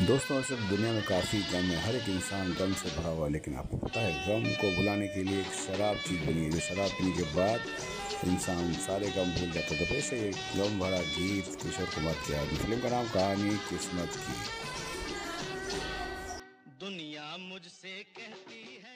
दोस्तों इस दुनिया में काफ़ी गम है। हर एक इंसान गम से भरा हुआ है, लेकिन आपको पता है, गम को भुलाने के लिए एक शराब चीज़ बनी है। जो शराब पीने के बाद इंसान सारे गम भूल जाता है। तो वैसे एक गम भरा गीत किशोर कुमार की आदमी फ़िल्म का नाम कहानी किस्मत की। दुनिया मुझसे कहती है